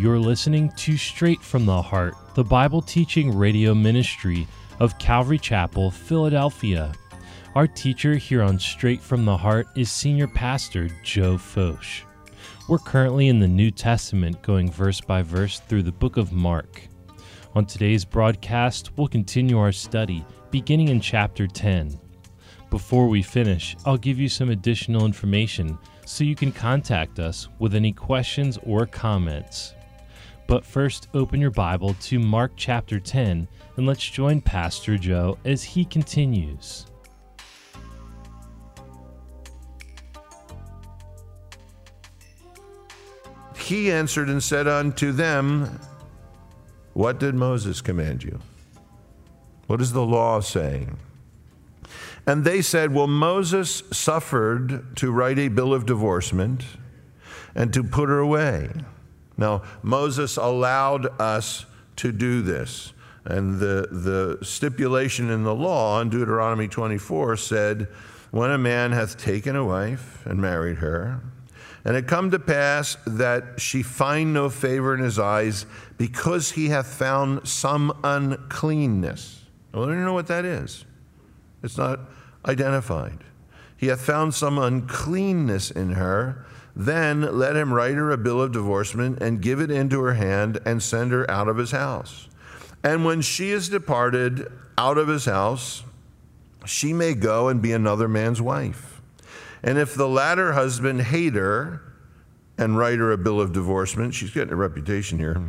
You're listening to Straight from the Heart, the Bible teaching radio ministry of Calvary Chapel, Philadelphia. Our teacher here on Straight from the Heart is Senior Pastor Joe Focht. We're currently in the New Testament, going verse by verse through the book of Mark. On today's broadcast, we'll continue our study, beginning in chapter 10. Before we finish, I'll give you some additional information so you can contact us with any questions or comments. But first, open your Bible to Mark chapter 10 and let's join Pastor Joe as he continues. He answered and said unto them, What did Moses command you? What is the law saying? And they said, Well, Moses suffered to write a bill of divorcement and to put her away. Now, Moses allowed us to do this. And the, the stipulation in the law in Deuteronomy 24 said, When a man hath taken a wife and married her, and it come to pass that she find no favor in his eyes because he hath found some uncleanness. Well, I don't know what that is. It's not identified. He hath found some uncleanness in her. Then let him write her a bill of divorcement and give it into her hand and send her out of his house. And when she is departed out of his house, she may go and be another man's wife. And if the latter husband hate her and write her a bill of divorcement, she's getting a reputation here,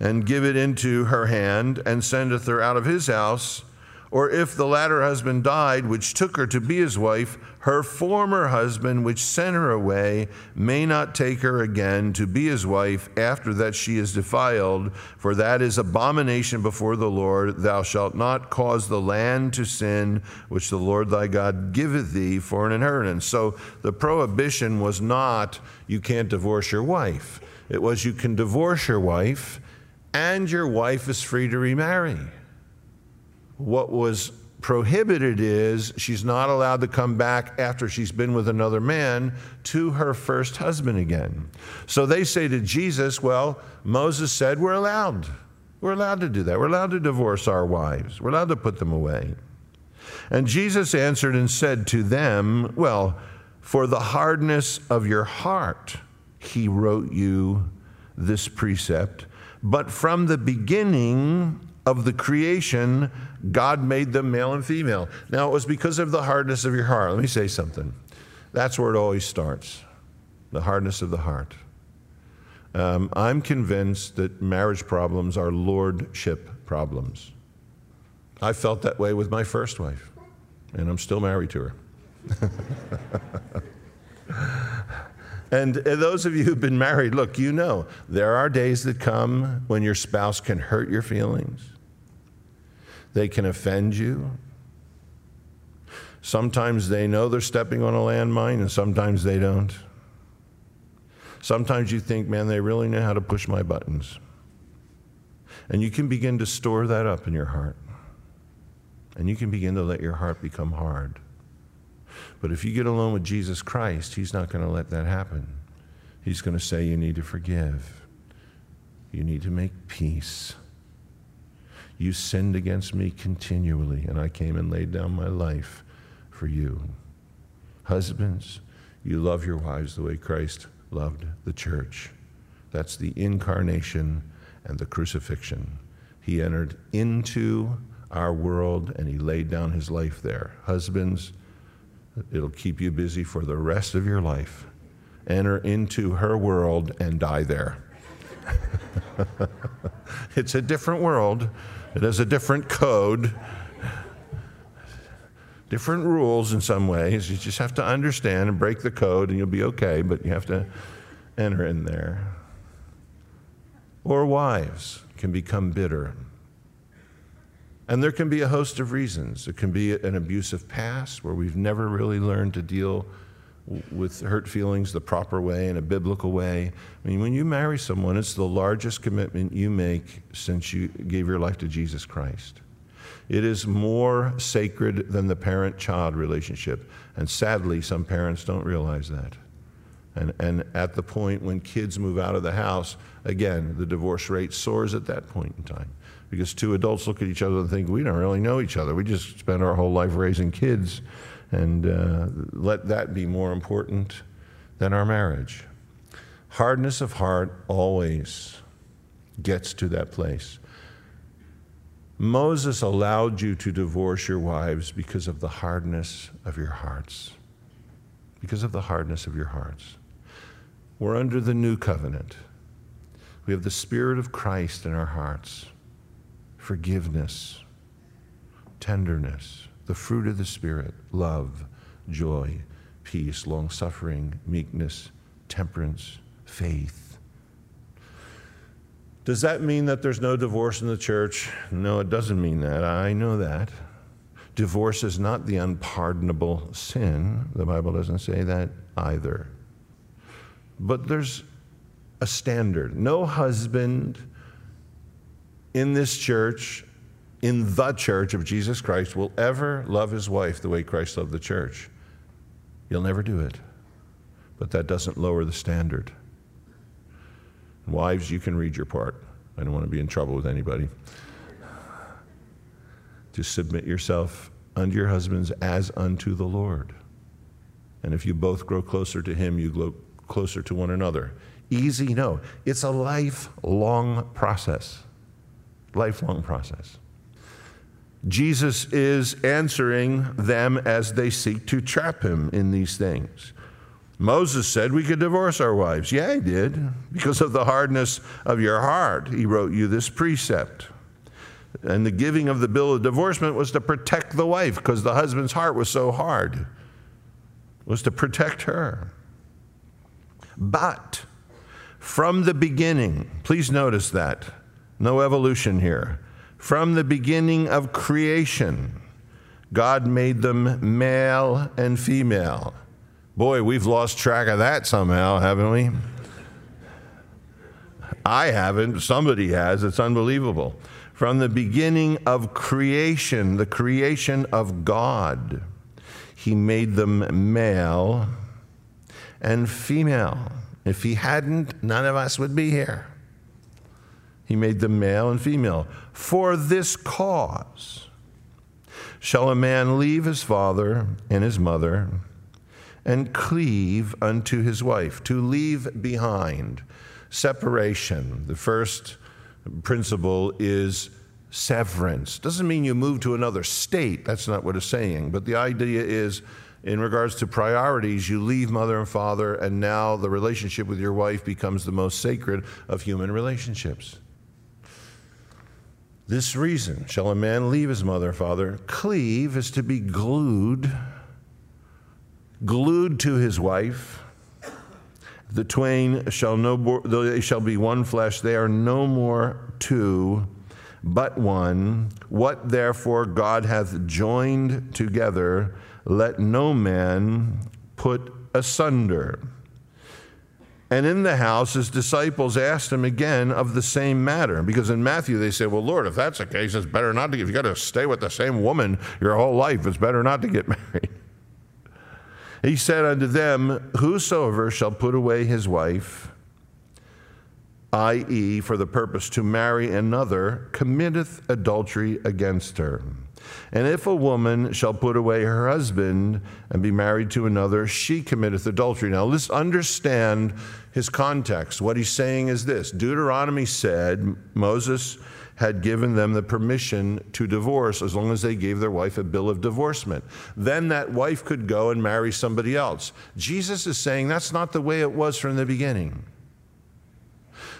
and give it into her hand and sendeth her out of his house, or if the latter husband died, which took her to be his wife, her former husband, which sent her away, may not take her again to be his wife after that she is defiled, for that is abomination before the Lord. Thou shalt not cause the land to sin, which the Lord thy God giveth thee for an inheritance. So the prohibition was not you can't divorce your wife, it was you can divorce your wife, and your wife is free to remarry. What was prohibited is she's not allowed to come back after she's been with another man to her first husband again. So they say to Jesus, Well, Moses said we're allowed. We're allowed to do that. We're allowed to divorce our wives, we're allowed to put them away. And Jesus answered and said to them, Well, for the hardness of your heart, he wrote you this precept. But from the beginning, of the creation, God made them male and female. Now, it was because of the hardness of your heart. Let me say something. That's where it always starts the hardness of the heart. Um, I'm convinced that marriage problems are lordship problems. I felt that way with my first wife, and I'm still married to her. And those of you who've been married, look, you know there are days that come when your spouse can hurt your feelings. They can offend you. Sometimes they know they're stepping on a landmine, and sometimes they don't. Sometimes you think, man, they really know how to push my buttons. And you can begin to store that up in your heart. And you can begin to let your heart become hard. But if you get alone with Jesus Christ, He's not going to let that happen. He's going to say, You need to forgive, you need to make peace. You sinned against me continually, and I came and laid down my life for you. Husbands, you love your wives the way Christ loved the church. That's the incarnation and the crucifixion. He entered into our world and he laid down his life there. Husbands, it'll keep you busy for the rest of your life. Enter into her world and die there. it's a different world, it has a different code, different rules in some ways. You just have to understand and break the code, and you'll be okay, but you have to enter in there. Or wives can become bitter. And there can be a host of reasons. It can be an abusive past where we've never really learned to deal with hurt feelings the proper way in a biblical way. I mean, when you marry someone, it's the largest commitment you make since you gave your life to Jesus Christ. It is more sacred than the parent child relationship. And sadly, some parents don't realize that. And, and at the point when kids move out of the house, again, the divorce rate soars at that point in time. Because two adults look at each other and think, we don't really know each other. We just spend our whole life raising kids. And uh, let that be more important than our marriage. Hardness of heart always gets to that place. Moses allowed you to divorce your wives because of the hardness of your hearts. Because of the hardness of your hearts. We're under the new covenant. We have the Spirit of Christ in our hearts forgiveness, tenderness, the fruit of the Spirit, love, joy, peace, long suffering, meekness, temperance, faith. Does that mean that there's no divorce in the church? No, it doesn't mean that. I know that. Divorce is not the unpardonable sin. The Bible doesn't say that either. But there's a standard. No husband in this church, in the church of Jesus Christ, will ever love his wife the way Christ loved the church. You'll never do it. But that doesn't lower the standard. Wives, you can read your part. I don't want to be in trouble with anybody. To submit yourself unto your husbands as unto the Lord. And if you both grow closer to him, you grow closer to one another. Easy? No. It's a lifelong process. Lifelong process. Jesus is answering them as they seek to trap him in these things. Moses said we could divorce our wives. Yeah, he did. Because of the hardness of your heart, he wrote you this precept. And the giving of the bill of divorcement was to protect the wife because the husband's heart was so hard. was to protect her. But from the beginning, please notice that. No evolution here. From the beginning of creation, God made them male and female. Boy, we've lost track of that somehow, haven't we? I haven't. Somebody has. It's unbelievable. From the beginning of creation, the creation of God, He made them male and female. If He hadn't, none of us would be here. He made them male and female. For this cause shall a man leave his father and his mother and cleave unto his wife, to leave behind. Separation. The first principle is severance. Doesn't mean you move to another state, that's not what it's saying, but the idea is in regards to priorities, you leave mother and father, and now the relationship with your wife becomes the most sacred of human relationships. This reason shall a man leave his mother and father. Cleave is to be glued glued to his wife. The twain shall no though they shall be one flesh. They are no more two, but one. What therefore God hath joined together, let no man put asunder. And in the house, his disciples asked him again of the same matter. Because in Matthew, they say, Well, Lord, if that's the case, it's better not to, if you got to stay with the same woman your whole life, it's better not to get married. He said unto them, Whosoever shall put away his wife, i.e., for the purpose to marry another, committeth adultery against her. And if a woman shall put away her husband and be married to another, she committeth adultery. Now, let's understand his context. What he's saying is this Deuteronomy said, Moses had given them the permission to divorce as long as they gave their wife a bill of divorcement. Then that wife could go and marry somebody else. Jesus is saying that's not the way it was from the beginning.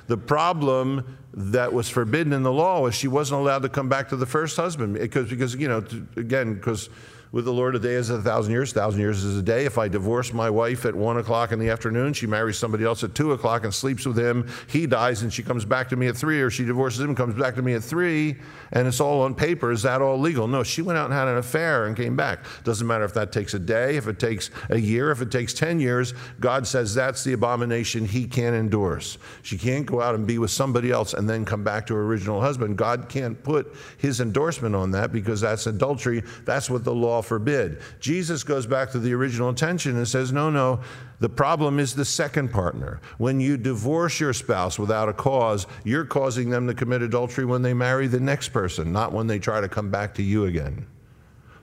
The problem that was forbidden in the law was she wasn't allowed to come back to the first husband because, because you know, again, because with the Lord, a day is a thousand years. A thousand years is a day. If I divorce my wife at one o'clock in the afternoon, she marries somebody else at two o'clock and sleeps with him. He dies and she comes back to me at three, or she divorces him, comes back to me at three, and it's all on paper. Is that all legal? No, she went out and had an affair and came back. Doesn't matter if that takes a day, if it takes a year, if it takes 10 years. God says that's the abomination he can't endorse. She can't go out and be with somebody else and then come back to her original husband. God can't put his endorsement on that because that's adultery. That's what the law law forbid. Jesus goes back to the original intention and says, no, no, the problem is the second partner. When you divorce your spouse without a cause, you're causing them to commit adultery when they marry the next person, not when they try to come back to you again.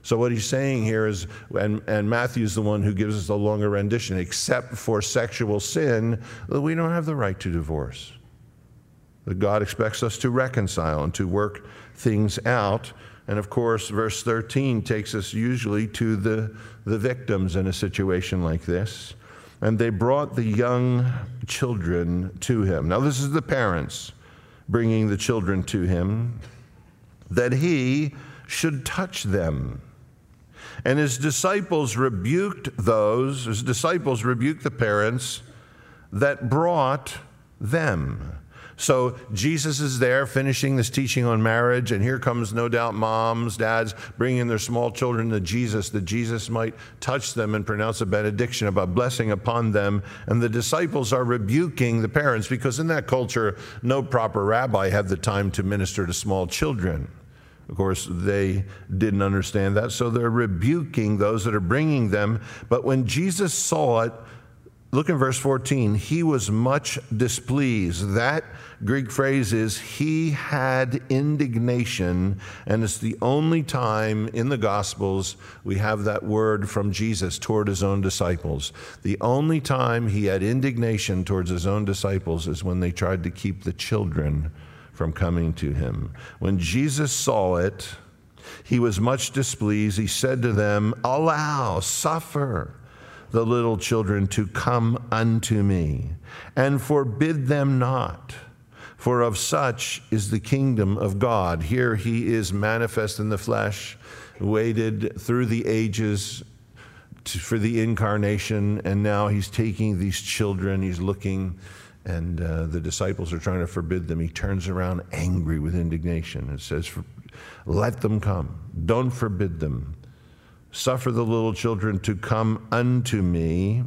So what he's saying here is, and, and Matthew's the one who gives us the longer rendition, except for sexual sin, we don't have the right to divorce. God expects us to reconcile and to work things out. And of course, verse 13 takes us usually to the, the victims in a situation like this. And they brought the young children to him. Now, this is the parents bringing the children to him, that he should touch them. And his disciples rebuked those, his disciples rebuked the parents that brought them. So Jesus is there finishing this teaching on marriage, and here comes no doubt moms, dads bringing their small children to Jesus that Jesus might touch them and pronounce a benediction about blessing upon them. And the disciples are rebuking the parents because in that culture, no proper rabbi had the time to minister to small children. Of course, they didn't understand that, so they're rebuking those that are bringing them. But when Jesus saw it, look in verse 14, he was much displeased. That Greek phrase is he had indignation, and it's the only time in the Gospels we have that word from Jesus toward his own disciples. The only time he had indignation towards his own disciples is when they tried to keep the children from coming to him. When Jesus saw it, he was much displeased. He said to them, Allow, suffer the little children to come unto me, and forbid them not. For of such is the kingdom of God. Here he is manifest in the flesh, waited through the ages to, for the incarnation, and now he's taking these children, he's looking and uh, the disciples are trying to forbid them. He turns around angry with indignation and says, Let them come. Don't forbid them. Suffer the little children to come unto me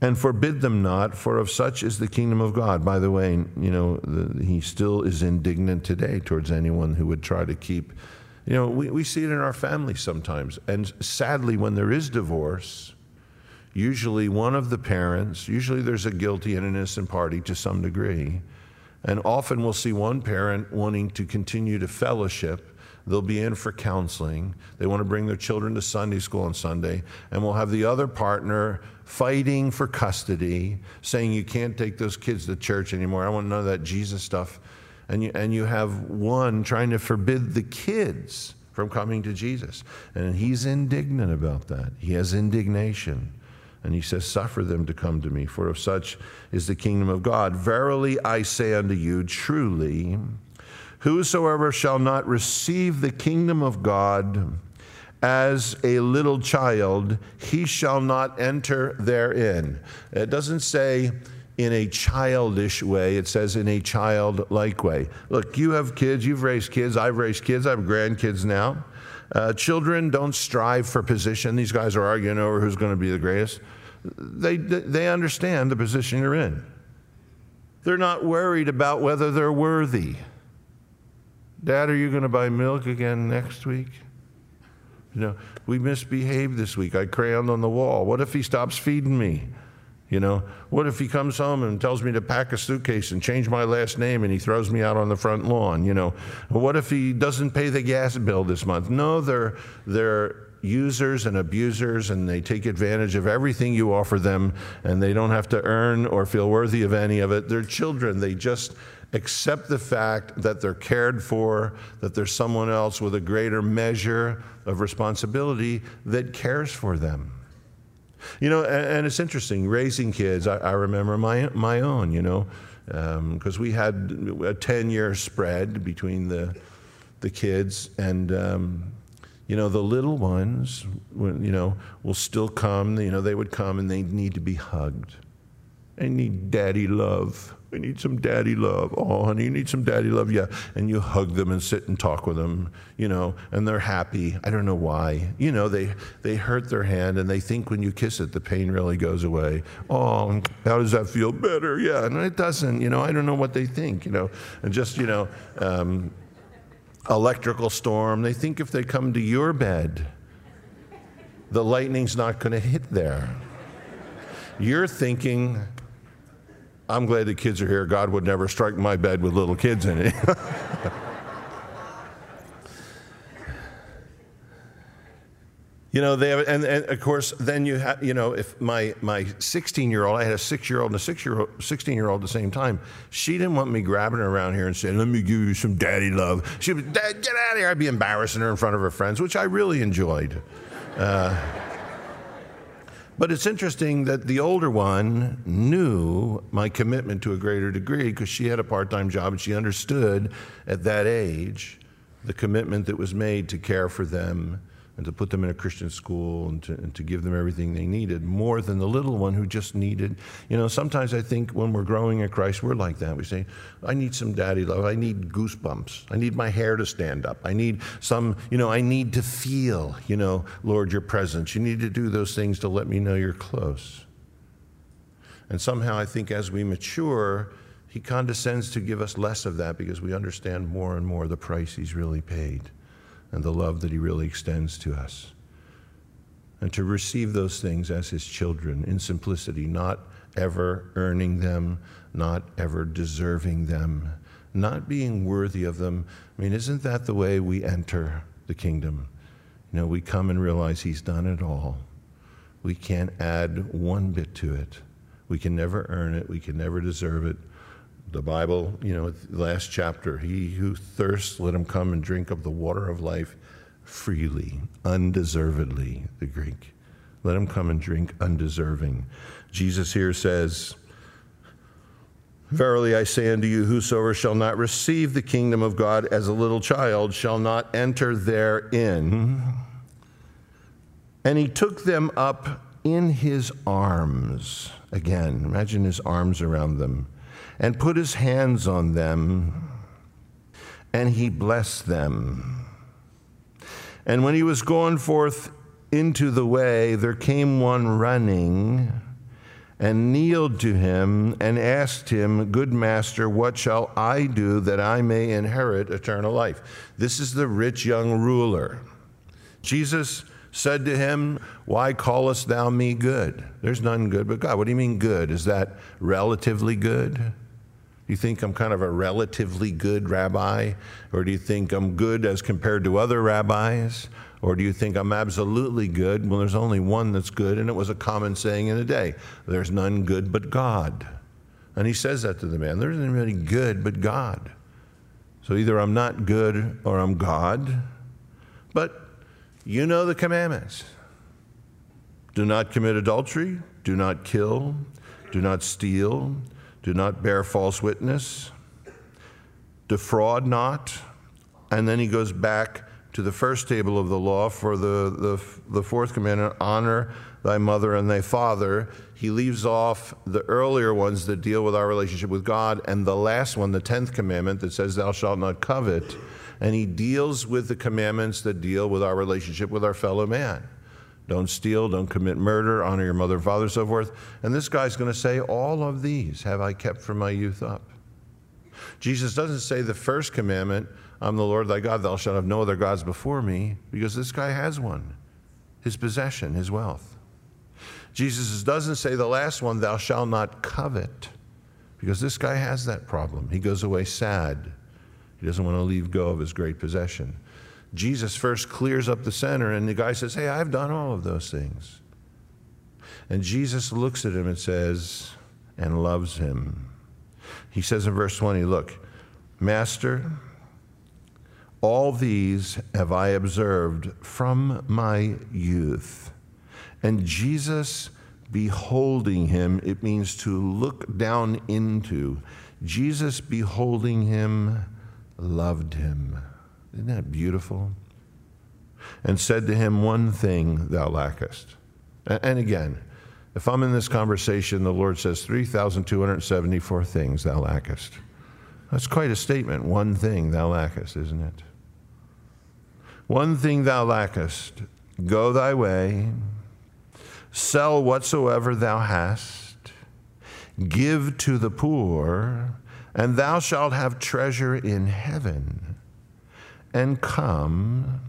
and forbid them not, for of such is the kingdom of God. By the way, you know, the, he still is indignant today towards anyone who would try to keep. You know, we, we see it in our family sometimes. And sadly, when there is divorce, usually one of the parents, usually there's a guilty and an innocent party to some degree, and often we'll see one parent wanting to continue to fellowship. They'll be in for counseling. They want to bring their children to Sunday school on Sunday. And we'll have the other partner fighting for custody, saying, You can't take those kids to church anymore. I want none of that Jesus stuff. And you, and you have one trying to forbid the kids from coming to Jesus. And he's indignant about that. He has indignation. And he says, Suffer them to come to me, for of such is the kingdom of God. Verily I say unto you, truly, whosoever shall not receive the kingdom of God as a little child, he shall not enter therein. It doesn't say, in a childish way. It says in a childlike way. Look, you have kids, you've raised kids, I've raised kids, I have grandkids now. Uh, children don't strive for position. These guys are arguing over who's going to be the greatest. They, they understand the position you're in. They're not worried about whether they're worthy. Dad, are you going to buy milk again next week? You know, we misbehaved this week. I crayoned on the wall. What if he stops feeding me? You know, what if he comes home and tells me to pack a suitcase and change my last name and he throws me out on the front lawn? You know, what if he doesn't pay the gas bill this month? No, they're, they're users and abusers and they take advantage of everything you offer them and they don't have to earn or feel worthy of any of it. They're children. They just accept the fact that they're cared for, that there's someone else with a greater measure of responsibility that cares for them. You know, and, and it's interesting, raising kids, I, I, remember my, my own, you know, because um, we had a 10 year spread between the, the kids and um, you know, the little ones, you know, will still come. You know, they would come and they need to be hugged. They need daddy love. They need some daddy love. Oh, honey, you need some daddy love. Yeah. And you hug them and sit and talk with them, you know, and they're happy. I don't know why. You know, they, they hurt their hand and they think when you kiss it, the pain really goes away. Oh, how does that feel? Better. Yeah. And it doesn't, you know, I don't know what they think, you know. And just, you know, um, electrical storm. They think if they come to your bed, the lightning's not going to hit there. You're thinking, I'm glad the kids are here. God would never strike my bed with little kids in it. You know, they have, and, and of course, then you have, you know, if my, my 16 year old, I had a six year old and a six year old, 16 year old at the same time, she didn't want me grabbing her around here and saying, let me give you some daddy love. She would, Dad, get out of here. I'd be embarrassing her in front of her friends, which I really enjoyed. Uh, but it's interesting that the older one knew my commitment to a greater degree because she had a part time job and she understood at that age the commitment that was made to care for them and to put them in a Christian school and to, and to give them everything they needed, more than the little one who just needed. You know, sometimes I think when we're growing in Christ, we're like that. We say, I need some daddy love. I need goosebumps. I need my hair to stand up. I need some, you know, I need to feel, you know, Lord, your presence. You need to do those things to let me know you're close. And somehow I think as we mature, he condescends to give us less of that because we understand more and more the price he's really paid and the love that He really extends to us. And to receive those things as His children in simplicity, not ever earning them, not ever deserving them, not being worthy of them. I mean, isn't that the way we enter the kingdom? You know, we come and realize He's done it all. We can't add one bit to it. We can never earn it. We can never deserve it. The Bible, you know, last chapter, he who thirsts, let him come and drink of the water of life freely, undeservedly, the Greek. Let him come and drink undeserving. Jesus here says, Verily I say unto you, whosoever shall not receive the kingdom of God as a little child shall not enter therein. And he took them up in his arms. Again, imagine his arms around them and put his hands on them, and he blessed them. And when he was gone forth into the way, there came one running and kneeled to him and asked him, Good master, what shall I do that I may inherit eternal life? This is the rich young ruler. Jesus said to him, Why callest thou me good? There's none good but God. What do you mean good? Is that relatively good? Do you think I'm kind of a relatively good rabbi? Or do you think I'm good as compared to other rabbis? Or do you think I'm absolutely good? Well, there's only one that's good, and it was a common saying in the day there's none good but God. And he says that to the man there isn't really good but God. So either I'm not good or I'm God. But you know the commandments do not commit adultery, do not kill, do not steal do not bear false witness, defraud not. And then he goes back to the first table of the law for the, the, the fourth commandment honor thy mother and thy father. He leaves off the earlier ones that deal with our relationship with God, and the last one, the tenth commandment, that says, Thou shalt not covet. And he deals with the commandments that deal with our relationship with our fellow man. Don't steal, don't commit murder, honor your mother and father, so forth. And this guy's going to say, All of these have I kept from my youth up. Jesus doesn't say the first commandment, I'm the Lord thy God, thou shalt have no other gods before me, because this guy has one his possession, his wealth. Jesus doesn't say the last one, thou shalt not covet, because this guy has that problem. He goes away sad. He doesn't want to leave go of his great possession. Jesus first clears up the center, and the guy says, Hey, I've done all of those things. And Jesus looks at him and says, and loves him. He says in verse 20, Look, Master, all these have I observed from my youth. And Jesus, beholding him, it means to look down into. Jesus, beholding him, loved him. Isn't that beautiful? And said to him, One thing thou lackest. And again, if I'm in this conversation, the Lord says, 3,274 things thou lackest. That's quite a statement. One thing thou lackest, isn't it? One thing thou lackest. Go thy way, sell whatsoever thou hast, give to the poor, and thou shalt have treasure in heaven and come,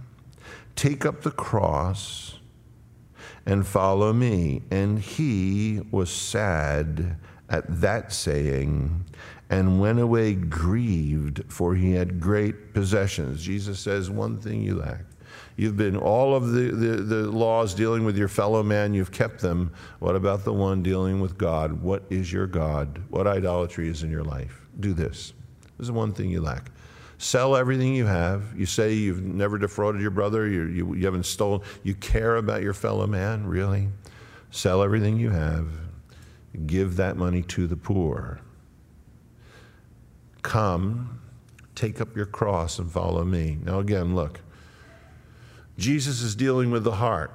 take up the cross, and follow me. And he was sad at that saying and went away grieved, for he had great possessions. Jesus says, One thing you lack. You've been all of the, the, the, laws dealing with your fellow man, you've kept them. What about the one dealing with God? What is your God? What idolatry is in your life? Do this. This is one thing you lack. Sell everything you have. You say you've never defrauded your brother, you, you, you haven't stolen. You care about your fellow man, really? Sell everything you have. Give that money to the poor. Come, take up your cross and follow me. Now, again, look. Jesus is dealing with the heart.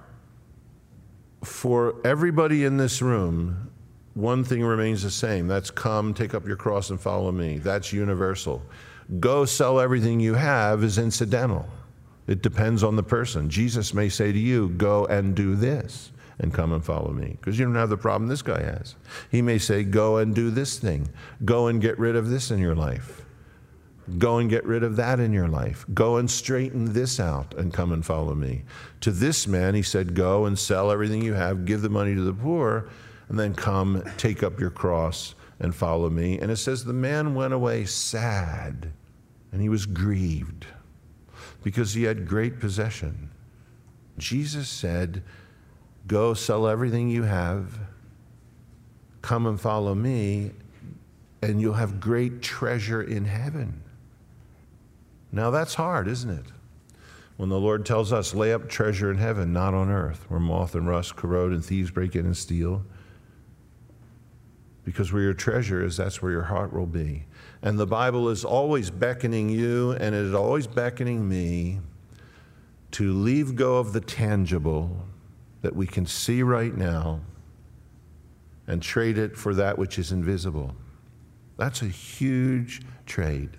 For everybody in this room, one thing remains the same. That's come, take up your cross, and follow me. That's universal. Go sell everything you have is incidental. It depends on the person. Jesus may say to you, Go and do this and come and follow me. Because you don't have the problem this guy has. He may say, Go and do this thing. Go and get rid of this in your life. Go and get rid of that in your life. Go and straighten this out and come and follow me. To this man, he said, Go and sell everything you have, give the money to the poor, and then come, take up your cross, and follow me. And it says, The man went away sad, and he was grieved because he had great possession. Jesus said, Go sell everything you have, come and follow me, and you'll have great treasure in heaven. Now that's hard, isn't it? When the Lord tells us, lay up treasure in heaven, not on earth, where moth and rust corrode and thieves break in and steal. Because where your treasure is, that's where your heart will be. And the Bible is always beckoning you, and it is always beckoning me to leave go of the tangible that we can see right now and trade it for that which is invisible. That's a huge trade.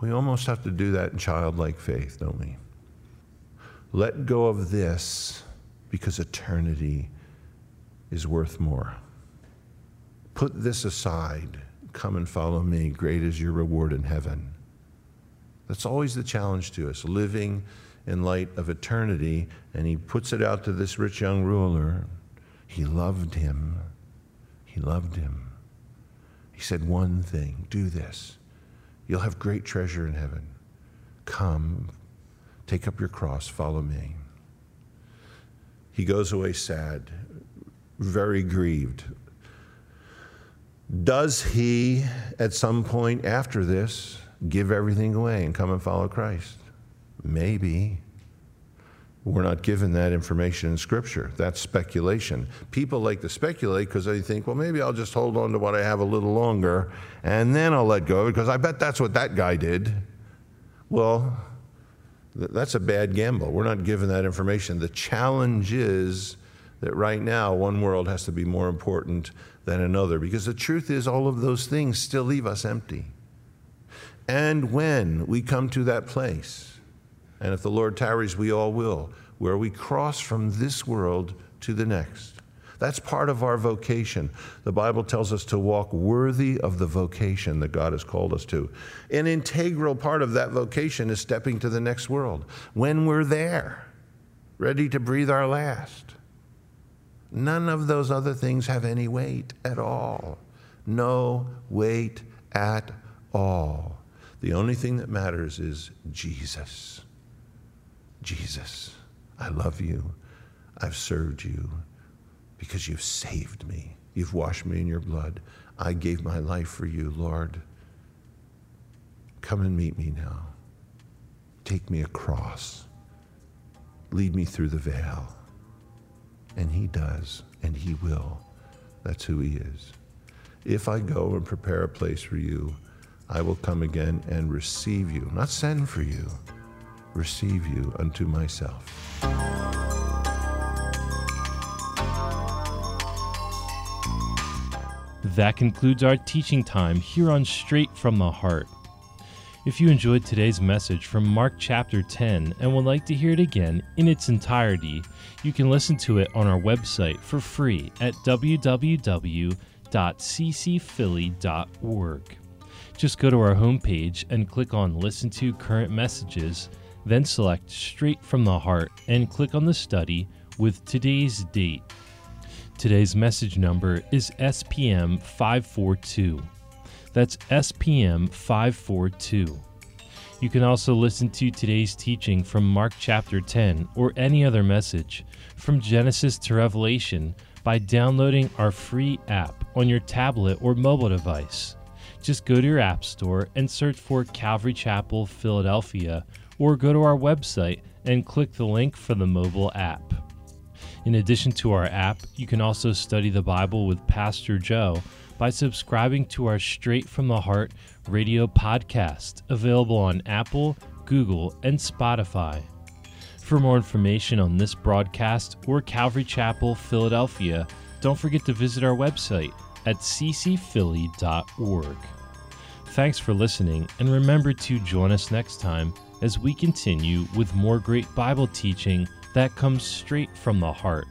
We almost have to do that in childlike faith, don't we? Let go of this because eternity is worth more. Put this aside. Come and follow me. Great is your reward in heaven. That's always the challenge to us, living in light of eternity. And he puts it out to this rich young ruler. He loved him. He loved him. He said, One thing do this You'll have great treasure in heaven. Come, take up your cross, follow me. He goes away sad, very grieved. Does he, at some point after this, give everything away and come and follow Christ? Maybe. We're not given that information in Scripture. That's speculation. People like to speculate because they think, well, maybe I'll just hold on to what I have a little longer and then I'll let go because I bet that's what that guy did. Well, that's a bad gamble. We're not given that information. The challenge is that right now, one world has to be more important than another because the truth is, all of those things still leave us empty. And when we come to that place, and if the Lord tarries, we all will, where we cross from this world to the next. That's part of our vocation. The Bible tells us to walk worthy of the vocation that God has called us to. An integral part of that vocation is stepping to the next world. When we're there, ready to breathe our last, none of those other things have any weight at all. No weight at all. The only thing that matters is Jesus. Jesus, I love you. I've served you because you've saved me. You've washed me in your blood. I gave my life for you, Lord. Come and meet me now. Take me across. Lead me through the veil. And He does, and He will. That's who He is. If I go and prepare a place for you, I will come again and receive you, not send for you receive you unto myself. That concludes our teaching time here on Straight from the Heart. If you enjoyed today's message from Mark chapter 10 and would like to hear it again in its entirety, you can listen to it on our website for free at www.ccphilly.org. Just go to our homepage and click on Listen to Current Messages, then select Straight from the Heart and click on the study with today's date. Today's message number is SPM 542. That's SPM 542. You can also listen to today's teaching from Mark chapter 10 or any other message from Genesis to Revelation by downloading our free app on your tablet or mobile device. Just go to your App Store and search for Calvary Chapel Philadelphia or go to our website and click the link for the mobile app. In addition to our app, you can also study the Bible with Pastor Joe by subscribing to our Straight from the Heart radio podcast, available on Apple, Google, and Spotify. For more information on this broadcast or Calvary Chapel, Philadelphia, don't forget to visit our website at ccphilly.org. Thanks for listening, and remember to join us next time as we continue with more great Bible teaching that comes straight from the heart.